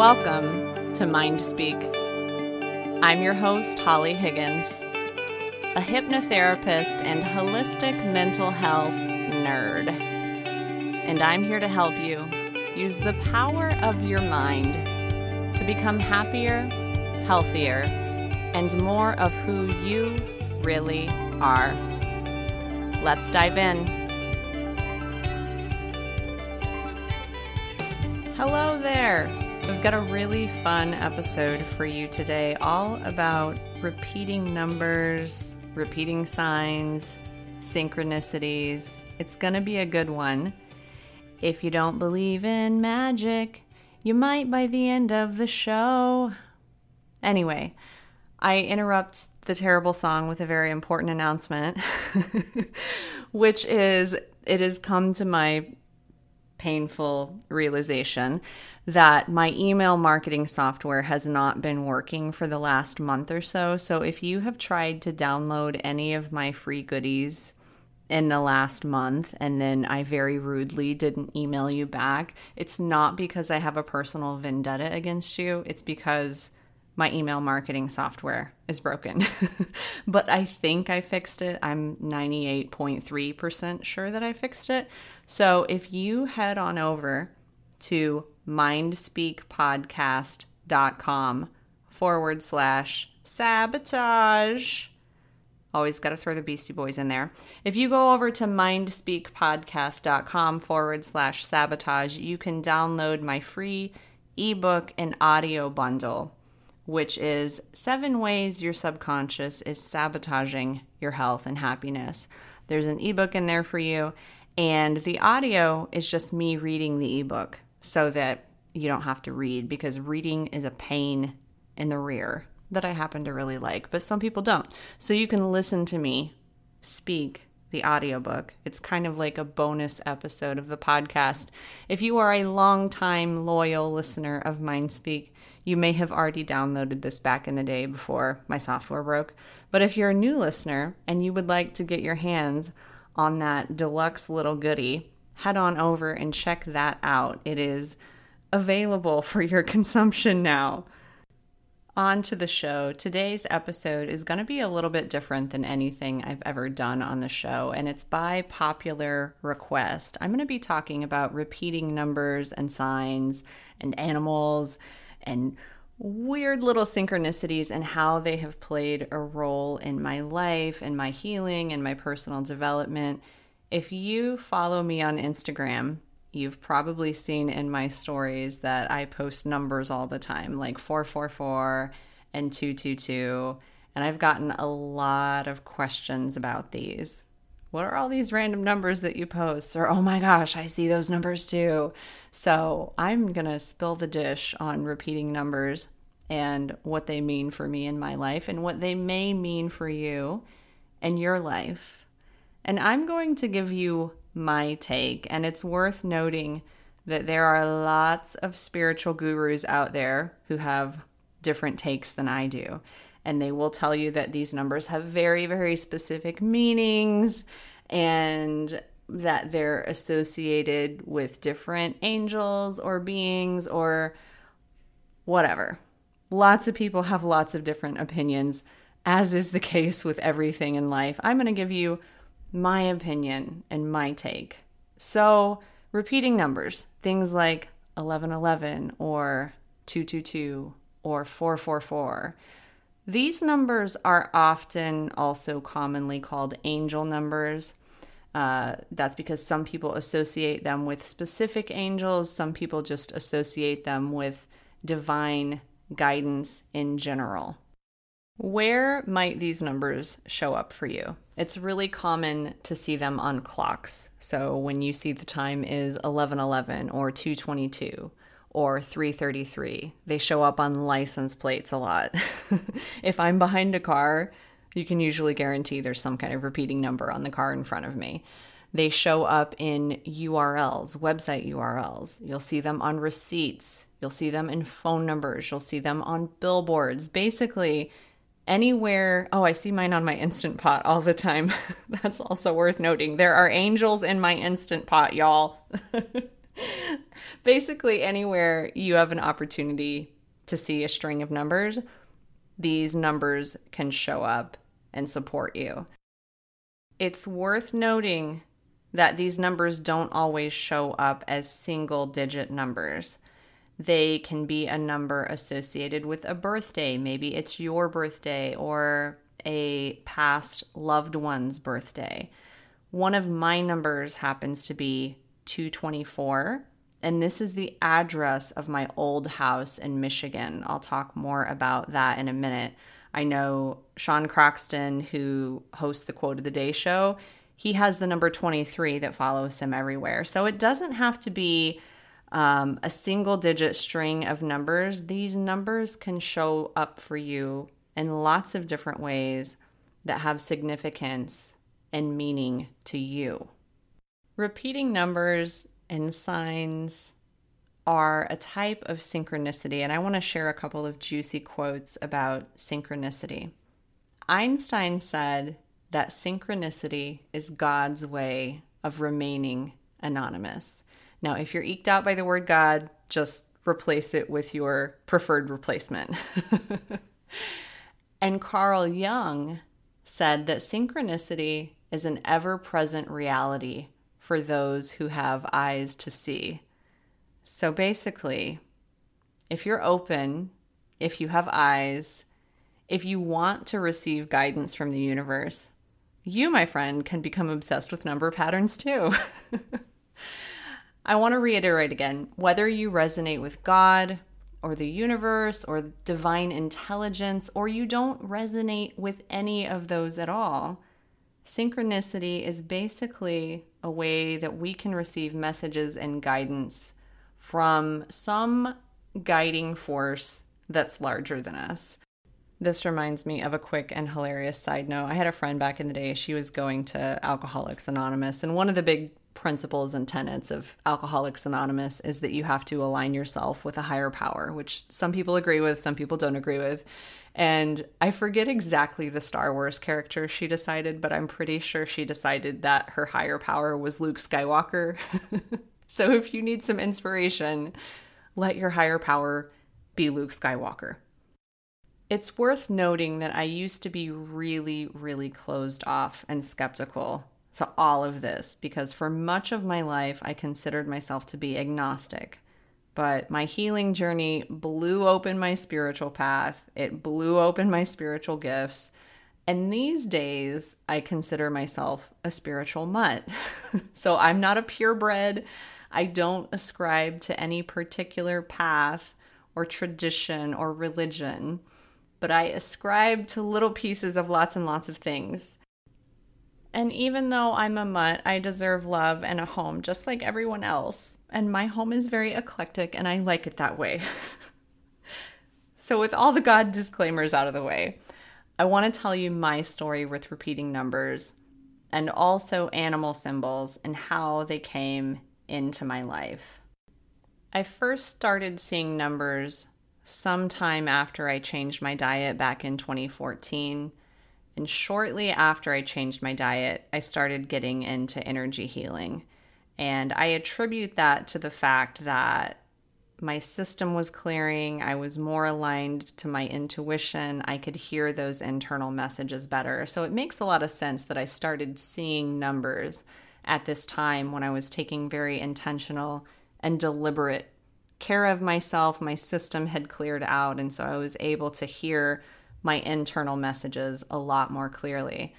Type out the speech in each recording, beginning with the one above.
Welcome to Mind Speak. I'm your host, Holly Higgins, a hypnotherapist and holistic mental health nerd. And I'm here to help you use the power of your mind to become happier, healthier, and more of who you really are. Let's dive in. Hello there. We've got a really fun episode for you today, all about repeating numbers, repeating signs, synchronicities. It's going to be a good one. If you don't believe in magic, you might by the end of the show. Anyway, I interrupt the terrible song with a very important announcement, which is it has come to my painful realization that my email marketing software has not been working for the last month or so. So if you have tried to download any of my free goodies in the last month and then I very rudely didn't email you back, it's not because I have a personal vendetta against you. It's because my email marketing software is broken. but I think I fixed it. I'm 98.3% sure that I fixed it. So if you head on over to mindspeakpodcast.com forward slash sabotage. Always got to throw the Beastie Boys in there. If you go over to mindspeakpodcast.com forward slash sabotage, you can download my free ebook and audio bundle, which is Seven Ways Your Subconscious is Sabotaging Your Health and Happiness. There's an ebook in there for you, and the audio is just me reading the ebook so that you don't have to read because reading is a pain in the rear that I happen to really like, but some people don't. So you can listen to me speak the audiobook. It's kind of like a bonus episode of the podcast. If you are a long-time loyal listener of Mindspeak, you may have already downloaded this back in the day before my software broke. But if you're a new listener and you would like to get your hands on that deluxe little goodie, head on over and check that out. It is available for your consumption now. On to the show. Today's episode is going to be a little bit different than anything I've ever done on the show, and it's by popular request. I'm going to be talking about repeating numbers and signs and animals and weird little synchronicities and how they have played a role in my life and my healing and my personal development. If you follow me on Instagram, you've probably seen in my stories that I post numbers all the time, like 444 and 222. And I've gotten a lot of questions about these. What are all these random numbers that you post? Or, oh my gosh, I see those numbers too. So I'm going to spill the dish on repeating numbers and what they mean for me in my life and what they may mean for you and your life. And I'm going to give you my take. And it's worth noting that there are lots of spiritual gurus out there who have different takes than I do. And they will tell you that these numbers have very, very specific meanings and that they're associated with different angels or beings or whatever. Lots of people have lots of different opinions, as is the case with everything in life. I'm going to give you my opinion and my take. So, repeating numbers, things like 1111 or 222 or 444. These numbers are often also commonly called angel numbers. Uh, that's because some people associate them with specific angels, some people just associate them with divine guidance in general. Where might these numbers show up for you? It's really common to see them on clocks. So when you see the time is 1111 or 222 or 333, they show up on license plates a lot. if I'm behind a car, you can usually guarantee there's some kind of repeating number on the car in front of me. They show up in URLs, website URLs. You'll see them on receipts. You'll see them in phone numbers. You'll see them on billboards. Basically, anywhere. Oh, I see mine on my Instant Pot all the time. That's also worth noting. There are angels in my Instant Pot, y'all. Basically, anywhere you have an opportunity to see a string of numbers, these numbers can show up and support you. It's worth noting that these numbers don't always show up as single digit numbers. They can be a number associated with a birthday. Maybe it's your birthday or a past loved one's birthday. One of my numbers happens to be 224, and this is the address of my old house in Michigan. I'll talk more about that in a minute. I know Sean Croxton, who hosts the Quote of the Day show, he has the number 23 that follows him everywhere. So it doesn't have to be um, a single digit string of numbers. These numbers can show up for you in lots of different ways that have significance and meaning to you. Repeating numbers and signs are a type of synchronicity, and I want to share a couple of juicy quotes about synchronicity. Einstein said, that synchronicity is God's way of remaining anonymous. Now, if you're eked out by the word God, just replace it with your preferred replacement. and Carl Jung said that synchronicity is an ever present reality for those who have eyes to see. So basically, if you're open, if you have eyes, if you want to receive guidance from the universe, you, my friend, can become obsessed with number patterns too. I want to reiterate again whether you resonate with God or the universe or divine intelligence, or you don't resonate with any of those at all, synchronicity is basically a way that we can receive messages and guidance from some guiding force that's larger than us. This reminds me of a quick and hilarious side note. I had a friend back in the day, she was going to Alcoholics Anonymous, and one of the big principles and tenets of Alcoholics Anonymous is that you have to align yourself with a higher power, which some people agree with, some people don't agree with. And I forget exactly the Star Wars character she decided, but I'm pretty sure she decided that her higher power was Luke Skywalker. so if you need some inspiration, let your higher power be Luke Skywalker. It's worth noting that I used to be really, really closed off and skeptical to all of this because for much of my life I considered myself to be agnostic. But my healing journey blew open my spiritual path, it blew open my spiritual gifts. And these days, I consider myself a spiritual mutt. so I'm not a purebred. I don't ascribe to any particular path or tradition or religion but I ascribe to little pieces of lots and lots of things. And even though I'm a mutt, I deserve love and a home just like everyone else. And my home is very eclectic and I like it that way. so, with all the God disclaimers out of the way, I want to tell you my story with repeating numbers and also animal symbols and how they came into my life. I first started seeing numbers sometime after I changed my diet back in 2014. And shortly after I changed my diet, I started getting into energy healing. And I attribute that to the fact that my system was clearing. I was more aligned to my intuition. I could hear those internal messages better. So it makes a lot of sense that I started seeing numbers at this time when I was taking very intentional and deliberate care of myself, my system had cleared out. And so I was able to hear my internal messages a lot more clearly.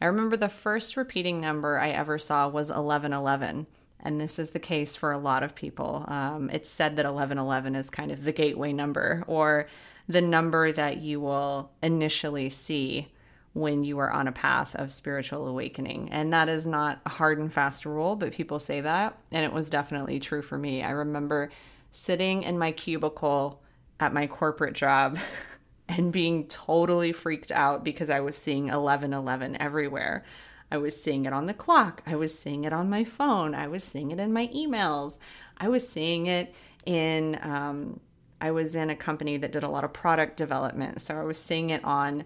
I remember the first repeating number I ever saw was 1111. And this is the case for a lot of people. Um, it's said that 1111 is kind of the gateway number or the number that you will initially see when you are on a path of spiritual awakening. And that is not a hard and fast rule, but people say that. And it was definitely true for me. I remember sitting in my cubicle at my corporate job and being totally freaked out because I was seeing 1111 everywhere. I was seeing it on the clock. I was seeing it on my phone. I was seeing it in my emails. I was seeing it in, um, I was in a company that did a lot of product development. So I was seeing it on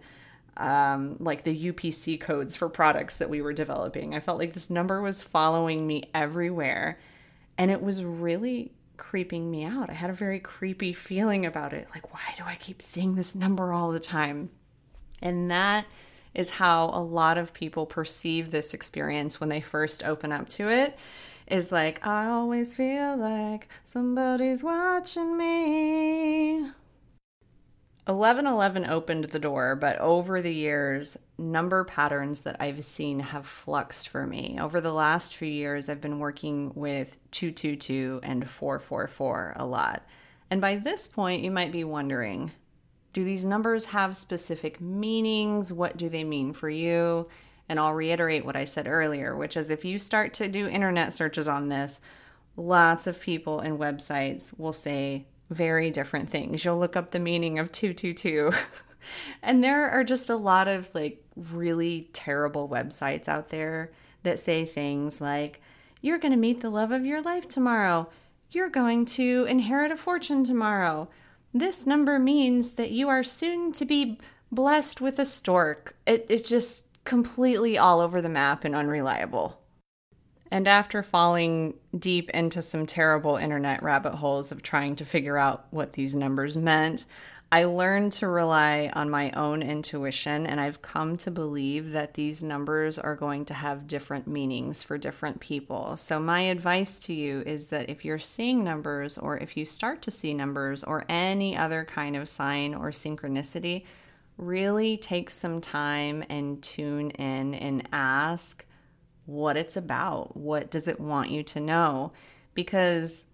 um, like the UPC codes for products that we were developing. I felt like this number was following me everywhere And it was really creeping me out. I had a very creepy feeling about it. Like, why do I keep seeing this number all the time? And that is how a lot of people perceive this experience when they first open up to it is like, I always feel like somebody's watching me. 1111 opened the door, but over the years, number patterns that I've seen have fluxed for me. Over the last few years, I've been working with 222 and 444 a lot. And by this point, you might be wondering do these numbers have specific meanings? What do they mean for you? And I'll reiterate what I said earlier, which is if you start to do internet searches on this, lots of people and websites will say very different things. You'll look up the meaning of 222. and there are just a lot of like really terrible websites out there that say things like, you're going to meet the love of your life tomorrow. You're going to inherit a fortune tomorrow. This number means that you are soon to be blessed with a stork. It, it's just completely all over the map and unreliable. And after falling deep into some terrible internet rabbit holes of trying to figure out what these numbers meant, I learned to rely on my own intuition, and I've come to believe that these numbers are going to have different meanings for different people. So, my advice to you is that if you're seeing numbers, or if you start to see numbers, or any other kind of sign or synchronicity, really take some time and tune in and ask what it's about. What does it want you to know? Because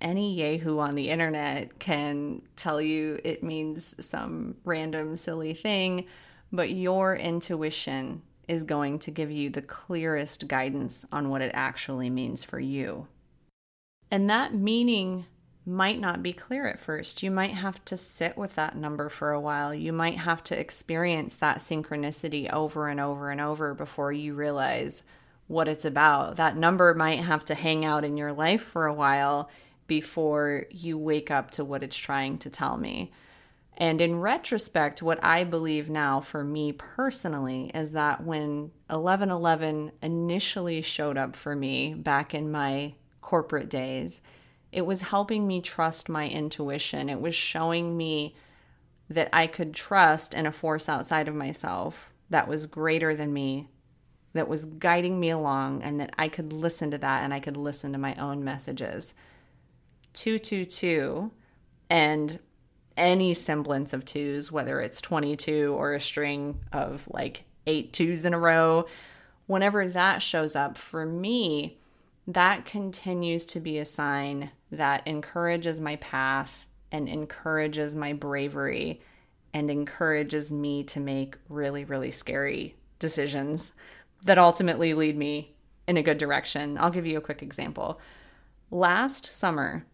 any Yahoo on the internet can tell you it means some random silly thing, but your intuition is going to give you the clearest guidance on what it actually means for you. And that meaning might not be clear at first. You might have to sit with that number for a while. You might have to experience that synchronicity over and over and over before you realize what it's about. That number might have to hang out in your life for a while before you wake up to what it's trying to tell me. And in retrospect, what I believe now for me personally is that when 1111 initially showed up for me back in my corporate days, it was helping me trust my intuition. It was showing me that I could trust in a force outside of myself that was greater than me, that was guiding me along, and that I could listen to that and I could listen to my own messages. 222 and any semblance of twos, whether it's 22 or a string of like eight twos in a row, whenever that shows up for me, that continues to be a sign that encourages my path and encourages my bravery and encourages me to make really, really scary decisions that ultimately lead me in a good direction. I'll give you a quick example. Last summer,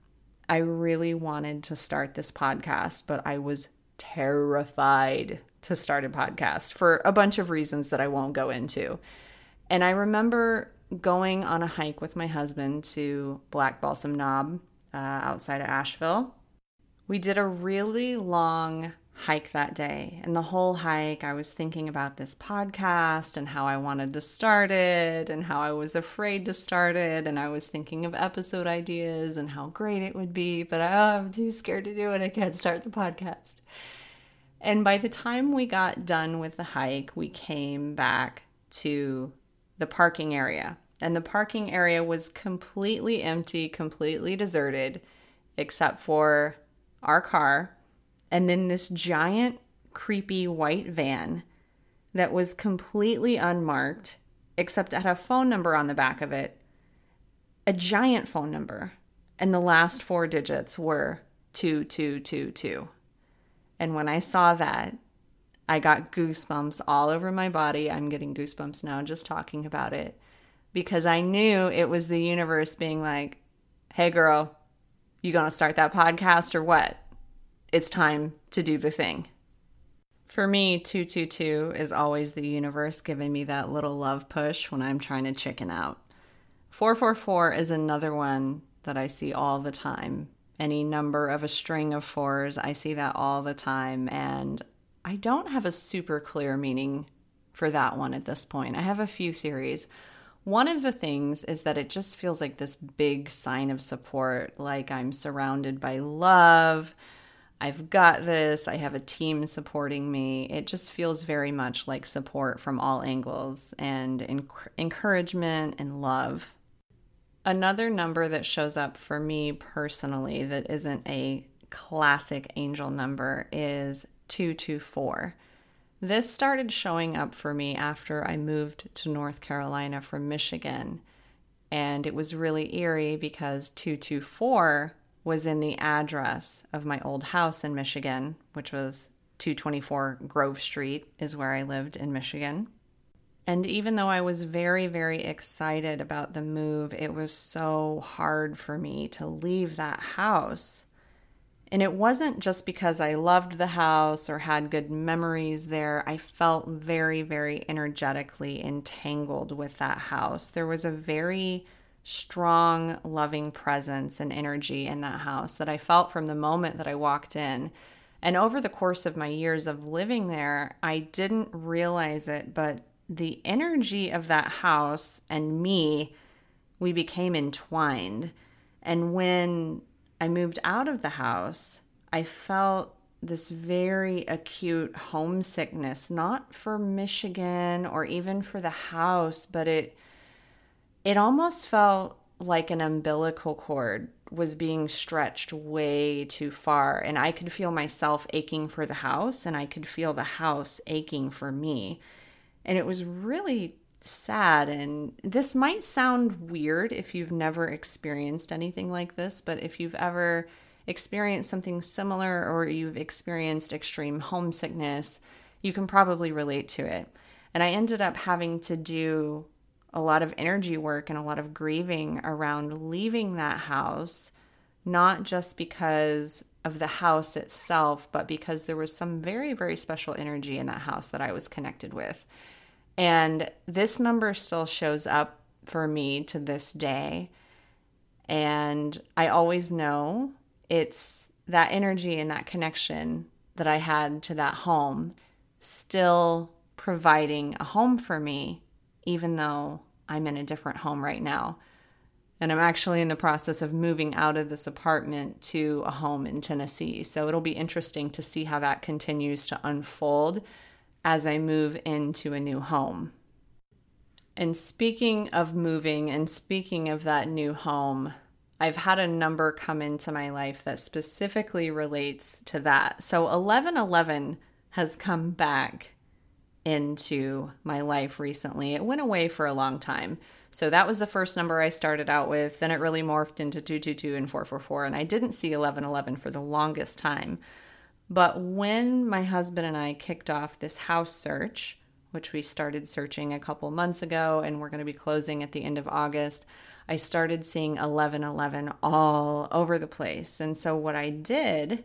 I really wanted to start this podcast, but I was terrified to start a podcast for a bunch of reasons that I won't go into. And I remember going on a hike with my husband to Black Balsam Knob uh, outside of Asheville. We did a really long hike that day. And the whole hike, I was thinking about this podcast and how I wanted to start it and how I was afraid to start it. And I was thinking of episode ideas and how great it would be, but oh, I'm too scared to do it. I can't start the podcast. And by the time we got done with the hike, we came back to the parking area. And the parking area was completely empty, completely deserted, except for our car and then this giant, creepy white van that was completely unmarked, except it had a phone number on the back of it, a giant phone number. And the last four digits were 2222. And when I saw that, I got goosebumps all over my body. I'm getting goosebumps now just talking about it because I knew it was the universe being like, hey, girl, you gonna start that podcast or what? It's time to do the thing. For me, 222 is always the universe giving me that little love push when I'm trying to chicken out. 444 is another one that I see all the time. Any number of a string of fours, I see that all the time. And I don't have a super clear meaning for that one at this point. I have a few theories. One of the things is that it just feels like this big sign of support, like I'm surrounded by love. I've got this. I have a team supporting me. It just feels very much like support from all angles and enc- encouragement and love. Another number that shows up for me personally that isn't a classic angel number is 224. This started showing up for me after I moved to North Carolina from Michigan. And it was really eerie because 224 was in the address of my old house in Michigan, which was 224 Grove Street, is where I lived in Michigan. And even though I was very, very excited about the move, it was so hard for me to leave that house. And it wasn't just because I loved the house or had good memories there. I felt very, very energetically entangled with that house. There was a very strong, loving presence and energy in that house that I felt from the moment that I walked in. And over the course of my years of living there, I didn't realize it, but the energy of that house and me, we became entwined. And when I moved out of the house, I felt this very acute homesickness, not for Michigan or even for the house, but it it almost felt like an umbilical cord was being stretched way too far and I could feel myself aching for the house and I could feel the house aching for me. And it was really sad. And this might sound weird if you've never experienced anything like this, but if you've ever experienced something similar or you've experienced extreme homesickness, you can probably relate to it. And I ended up having to do a lot of energy work and a lot of grieving around leaving that house, not just because of the house itself, but because there was some very, very special energy in that house that I was connected with. And this number still shows up for me to this day. And I always know it's that energy and that connection that I had to that home still providing a home for me, even though I'm in a different home right now. And I'm actually in the process of moving out of this apartment to a home in Tennessee. So it'll be interesting to see how that continues to unfold as I move into a new home. And speaking of moving and speaking of that new home, I've had a number come into my life that specifically relates to that. So 1111 has come back into my life recently. It went away for a long time. So that was the first number I started out with. Then it really morphed into 222 and 444. And I didn't see 1111 for the longest time. But when my husband and I kicked off this house search, which we started searching a couple months ago and we're going to be closing at the end of August, I started seeing 1111 all over the place. And so what I did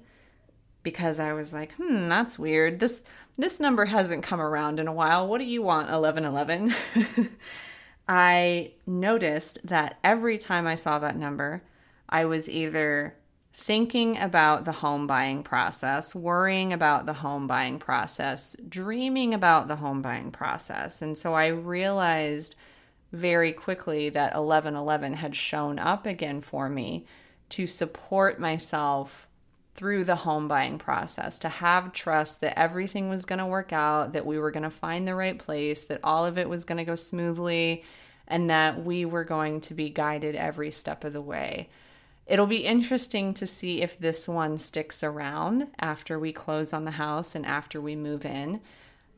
because I was like, "Hmm, that's weird. This this number hasn't come around in a while. What do you want, 1111?" I noticed that every time I saw that number, I was either thinking about the home buying process, worrying about the home buying process, dreaming about the home buying process. And so I realized very quickly that 1111 had shown up again for me to support myself through the home buying process, to have trust that everything was going to work out, that we were going to find the right place, that all of it was going to go smoothly, and that we were going to be guided every step of the way. It'll be interesting to see if this one sticks around after we close on the house and after we move in.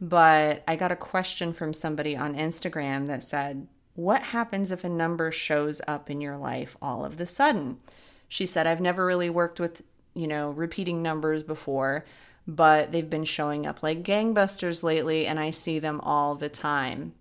But I got a question from somebody on Instagram that said, What happens if a number shows up in your life all of the sudden? She said, I've never really worked with, you know, repeating numbers before, but they've been showing up like gangbusters lately, and I see them all the time.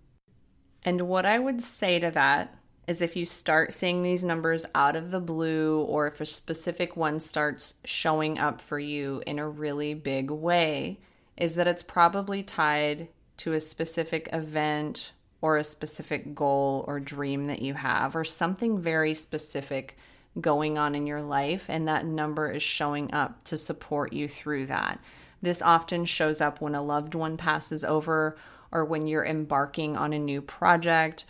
And what I would say to that is if you start seeing these numbers out of the blue or if a specific one starts showing up for you in a really big way, is that it's probably tied to a specific event or a specific goal or dream that you have or something very specific going on in your life, and that number is showing up to support you through that. This often shows up when a loved one passes over or when you're embarking on a new project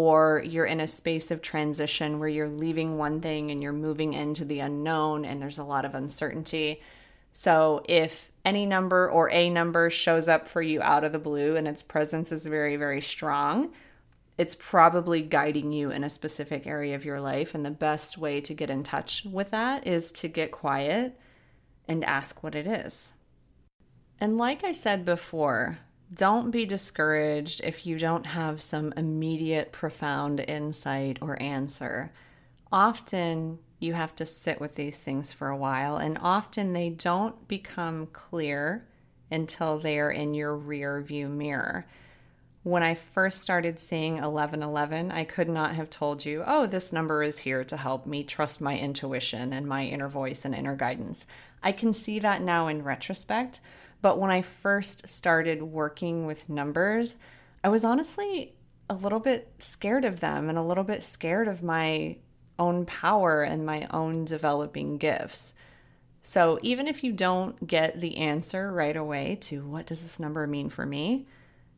or you're in a space of transition where you're leaving one thing and you're moving into the unknown and there's a lot of uncertainty. So, if any number or a number shows up for you out of the blue and its presence is very, very strong, it's probably guiding you in a specific area of your life. And the best way to get in touch with that is to get quiet and ask what it is. And like I said before, don't be discouraged if you don't have some immediate, profound insight or answer. Often you have to sit with these things for a while, and often they don't become clear until they are in your rear view mirror. When I first started seeing 1111, I could not have told you, oh, this number is here to help me trust my intuition and my inner voice and inner guidance. I can see that now in retrospect, but when I first started working with numbers, I was honestly a little bit scared of them and a little bit scared of my own power and my own developing gifts. So even if you don't get the answer right away to what does this number mean for me,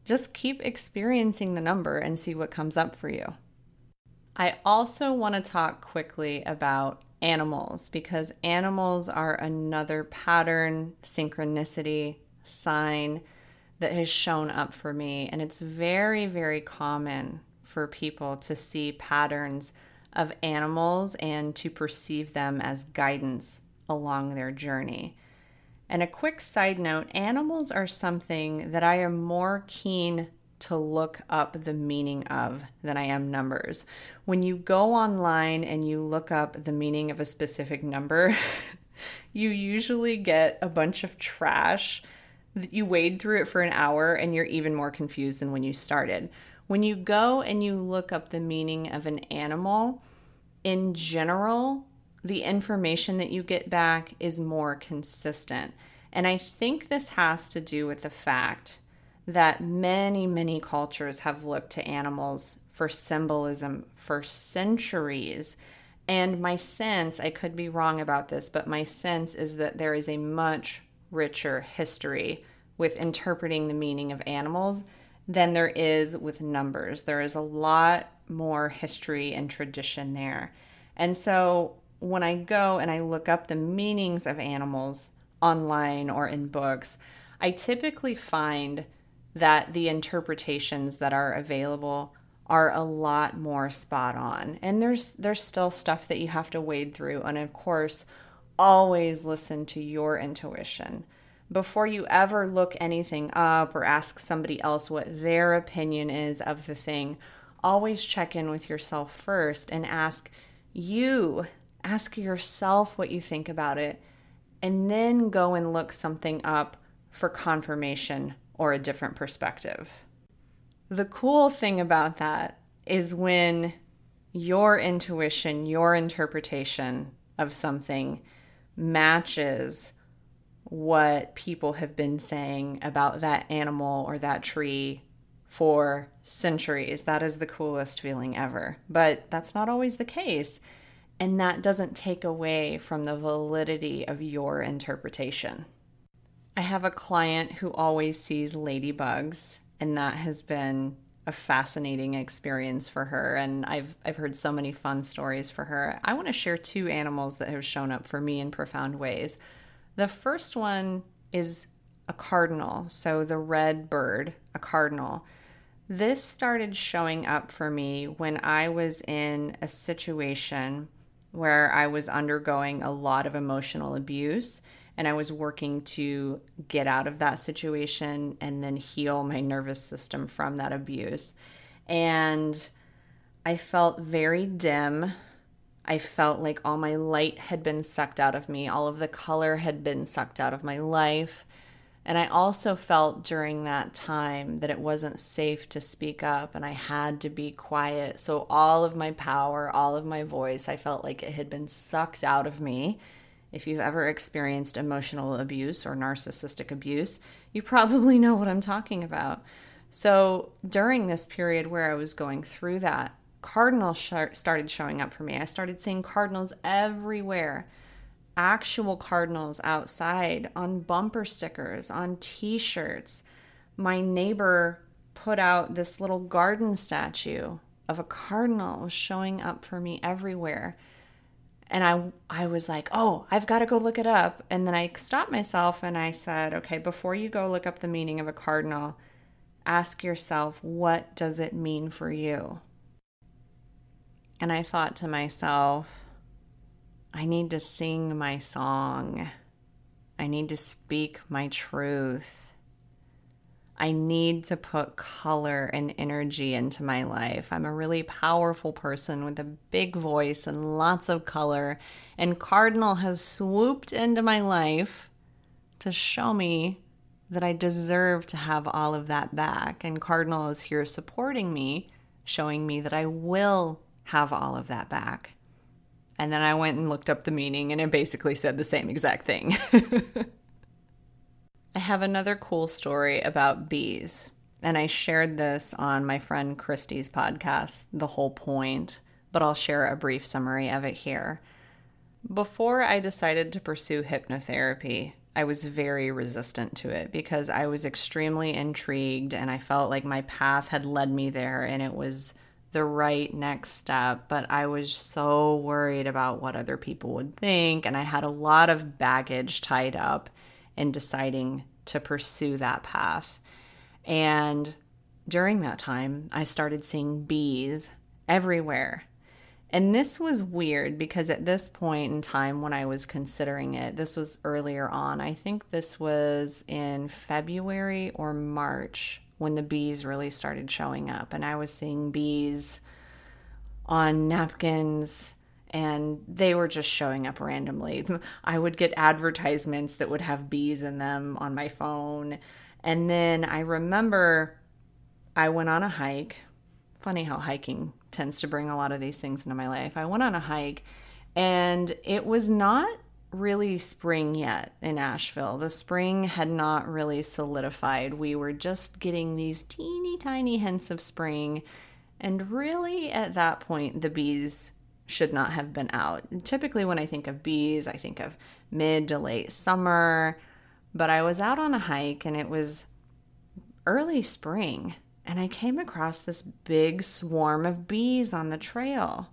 just keep experiencing the number and see what comes up for you. I also want to talk quickly about animals because animals are another pattern, synchronicity, sign that has shown up for me. And it's very, very common for people to see patterns of animals and to perceive them as guidance along their journey. And a quick side note animals are something that I am more keen to look up the meaning of than I am numbers. When you go online and you look up the meaning of a specific number, you usually get a bunch of trash. You wade through it for an hour and you're even more confused than when you started. When you go and you look up the meaning of an animal, in general, the information that you get back is more consistent. And I think this has to do with the fact that many, many cultures have looked to animals for symbolism for centuries. And my sense, I could be wrong about this, but my sense is that there is a much richer history with interpreting the meaning of animals than there is with numbers. There is a lot more history and tradition there. And so when I go and I look up the meanings of animals online or in books, I typically find that the interpretations that are available are a lot more spot on. And there's there's still stuff that you have to wade through and of course always listen to your intuition. Before you ever look anything up or ask somebody else what their opinion is of the thing, always check in with yourself first and ask you ask yourself what you think about it and then go and look something up for confirmation or a different perspective. The cool thing about that is when your intuition, your interpretation of something matches what people have been saying about that animal or that tree for centuries. That is the coolest feeling ever. But that's not always the case. And that doesn't take away from the validity of your interpretation. I have a client who always sees ladybugs, and that has been a fascinating experience for her and I've I've heard so many fun stories for her. I want to share two animals that have shown up for me in profound ways. The first one is a cardinal, so the red bird, a cardinal. This started showing up for me when I was in a situation where I was undergoing a lot of emotional abuse and I was working to get out of that situation and then heal my nervous system from that abuse. And I felt very dim. I felt like all my light had been sucked out of me, all of the color had been sucked out of my life. And I also felt during that time that it wasn't safe to speak up and I had to be quiet. So, all of my power, all of my voice, I felt like it had been sucked out of me. If you've ever experienced emotional abuse or narcissistic abuse, you probably know what I'm talking about. So, during this period where I was going through that, cardinals started showing up for me. I started seeing cardinals everywhere actual cardinals outside on bumper stickers, on t shirts. My neighbor put out this little garden statue of a cardinal showing up for me everywhere. And I I was like, "Oh, I've got to go look it up." And then I stopped myself and I said, "Okay, before you go look up the meaning of a cardinal, ask yourself, what does it mean for you?" And I thought to myself, I need to sing my song. I need to speak my truth. I need to put color and energy into my life. I'm a really powerful person with a big voice and lots of color. And Cardinal has swooped into my life to show me that I deserve to have all of that back. And Cardinal is here supporting me, showing me that I will have all of that back. And then I went and looked up the meaning, and it basically said the same exact thing. I have another cool story about bees, and I shared this on my friend Christy's podcast, The Whole Point, but I'll share a brief summary of it here. Before I decided to pursue hypnotherapy, I was very resistant to it because I was extremely intrigued and I felt like my path had led me there and it was the right next step. But I was so worried about what other people would think, and I had a lot of baggage tied up in deciding to pursue that path. And during that time, I started seeing bees everywhere. And this was weird because at this point in time, when I was considering it, this was earlier on. I think this was in February or March when the bees really started showing up. And I was seeing bees on napkins and they were just showing up randomly. I would get advertisements that would have bees in them on my phone. And then I remember I went on a hike. Funny how hiking tends to bring a lot of these things into my life. I went on a hike and it was not really spring yet in Asheville. The spring had not really solidified. We were just getting these teeny tiny hints of spring. And really, at that point, the bees should not have been out. And typically, when I think of bees, I think of mid to late summer. But I was out on a hike and it was early spring, and I came across this big swarm of bees on the trail.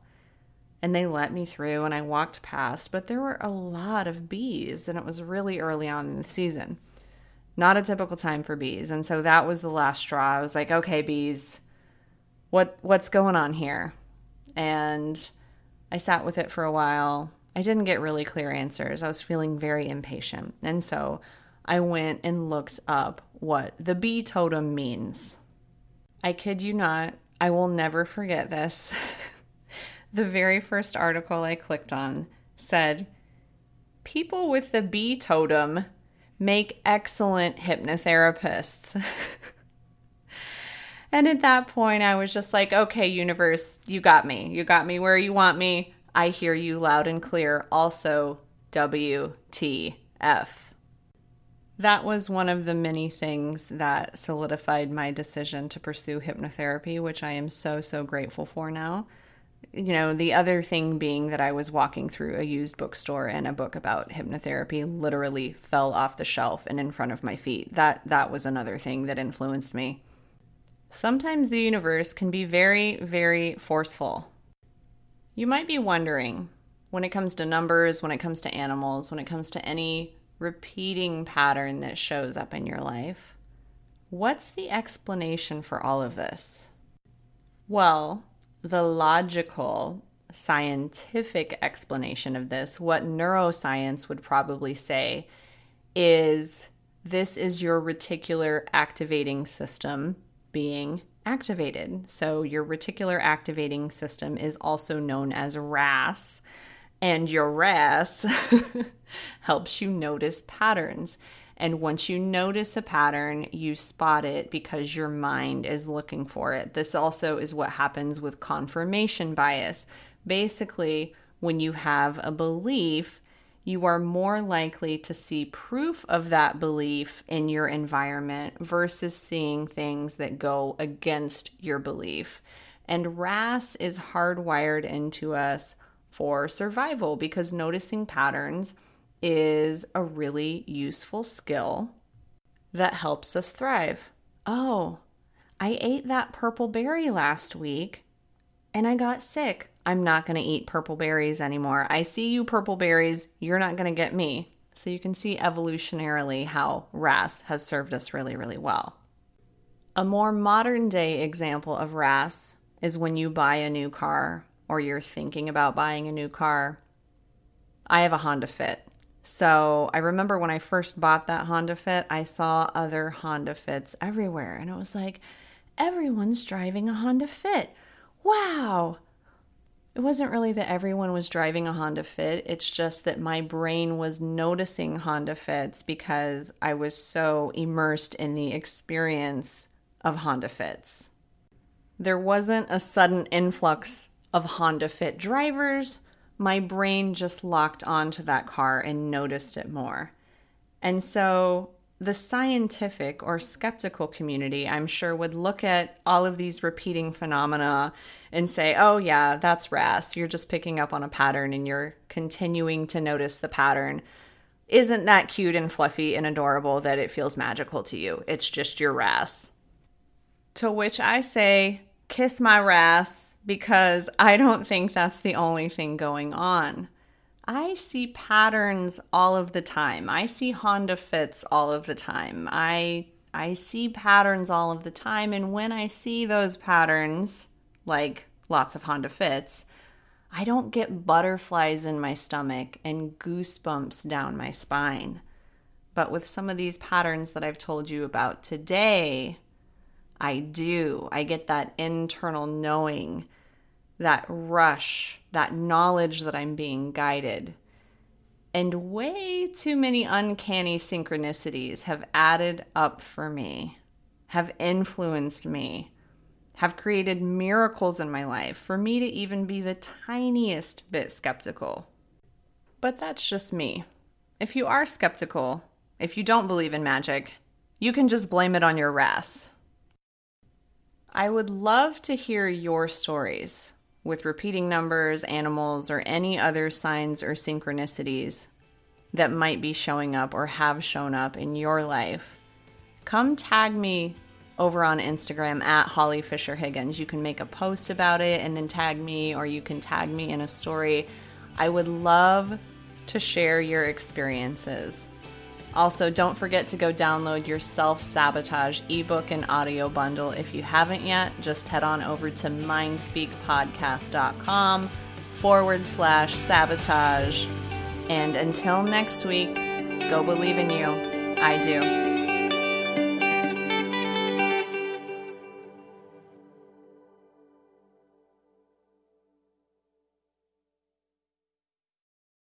And they let me through, and I walked past, but there were a lot of bees, and it was really early on in the season. Not a typical time for bees. And so that was the last straw. I was like, okay, bees, what what's going on here? And I sat with it for a while. I didn't get really clear answers. I was feeling very impatient. And so I went and looked up what the bee totem means. I kid you not, I will never forget this. the very first article I clicked on said, People with the bee totem make excellent hypnotherapists. And at that point, I was just like, okay, universe, you got me. You got me where you want me. I hear you loud and clear. Also, WTF. That was one of the many things that solidified my decision to pursue hypnotherapy, which I am so, so grateful for now. You know, the other thing being that I was walking through a used bookstore and a book about hypnotherapy literally fell off the shelf and in front of my feet. That that was another thing that influenced me. Sometimes the universe can be very, very forceful. You might be wondering when it comes to numbers, when it comes to animals, when it comes to any repeating pattern that shows up in your life, what's the explanation for all of this? Well, the logical, scientific explanation of this, what neuroscience would probably say, is this is your reticular activating system being activated. So, your reticular activating system is also known as RAS, and your RAS helps you notice patterns. And once you notice a pattern, you spot it because your mind is looking for it. This also is what happens with confirmation bias. Basically, when you have a belief, you are more likely to see proof of that belief in your environment versus seeing things that go against your belief. And RAS is hardwired into us for survival because noticing patterns is a really useful skill that helps us thrive. Oh, I ate that purple berry last week. and I got sick. I'm not going to eat purple berries anymore. I see you, purple berries. You're not going to get me. So you can see evolutionarily how RAS has served us really, really well. A more modern day example of RAS is when you buy a new car or you're thinking about buying a new car. I have a Honda Fit. So I remember when I first bought that Honda Fit, I saw other Honda Fits everywhere. And it was like, everyone's driving a Honda Fit. Wow. It wasn't really that everyone was driving a Honda Fit. It's just that my brain was noticing Honda Fits because I was so immersed in the experience of Honda Fits. There wasn't a sudden influx of Honda Fit drivers. My brain just locked onto that car and noticed it more. And so the scientific or skeptical community, I'm sure, would look at all of these repeating phenomena and say, oh, yeah, that's RAS. You're just picking up on a pattern and you're continuing to notice the pattern. Isn't that cute and fluffy and adorable that it feels magical to you? It's just your RAS. To which I say, kiss my RAS because I don't think that's the only thing going on. I see patterns all of the time. I see Honda fits all of the time. I I see patterns all of the time and when I see those patterns, like lots of Honda fits, I don't get butterflies in my stomach and goosebumps down my spine. But with some of these patterns that I've told you about today, I do. I get that internal knowing that rush, that knowledge that I'm being guided. And way too many uncanny synchronicities have added up for me, have influenced me, have created miracles in my life for me to even be the tiniest bit skeptical. But that's just me. If you are skeptical, if you don't believe in magic, you can just blame it on your RAS. I would love to hear your stories with repeating numbers, animals, or any other signs or synchronicities that might be showing up or have shown up in your life, come tag me over on Instagram at Holly Fisher Higgins. You can make a post about it and then tag me, or you can tag me in a story. I would love to share your experiences. Also, don't forget to go download your self sabotage ebook and audio bundle. If you haven't yet, just head on over to mindspeakpodcast.com forward slash sabotage. And until next week, go believe in you. I do.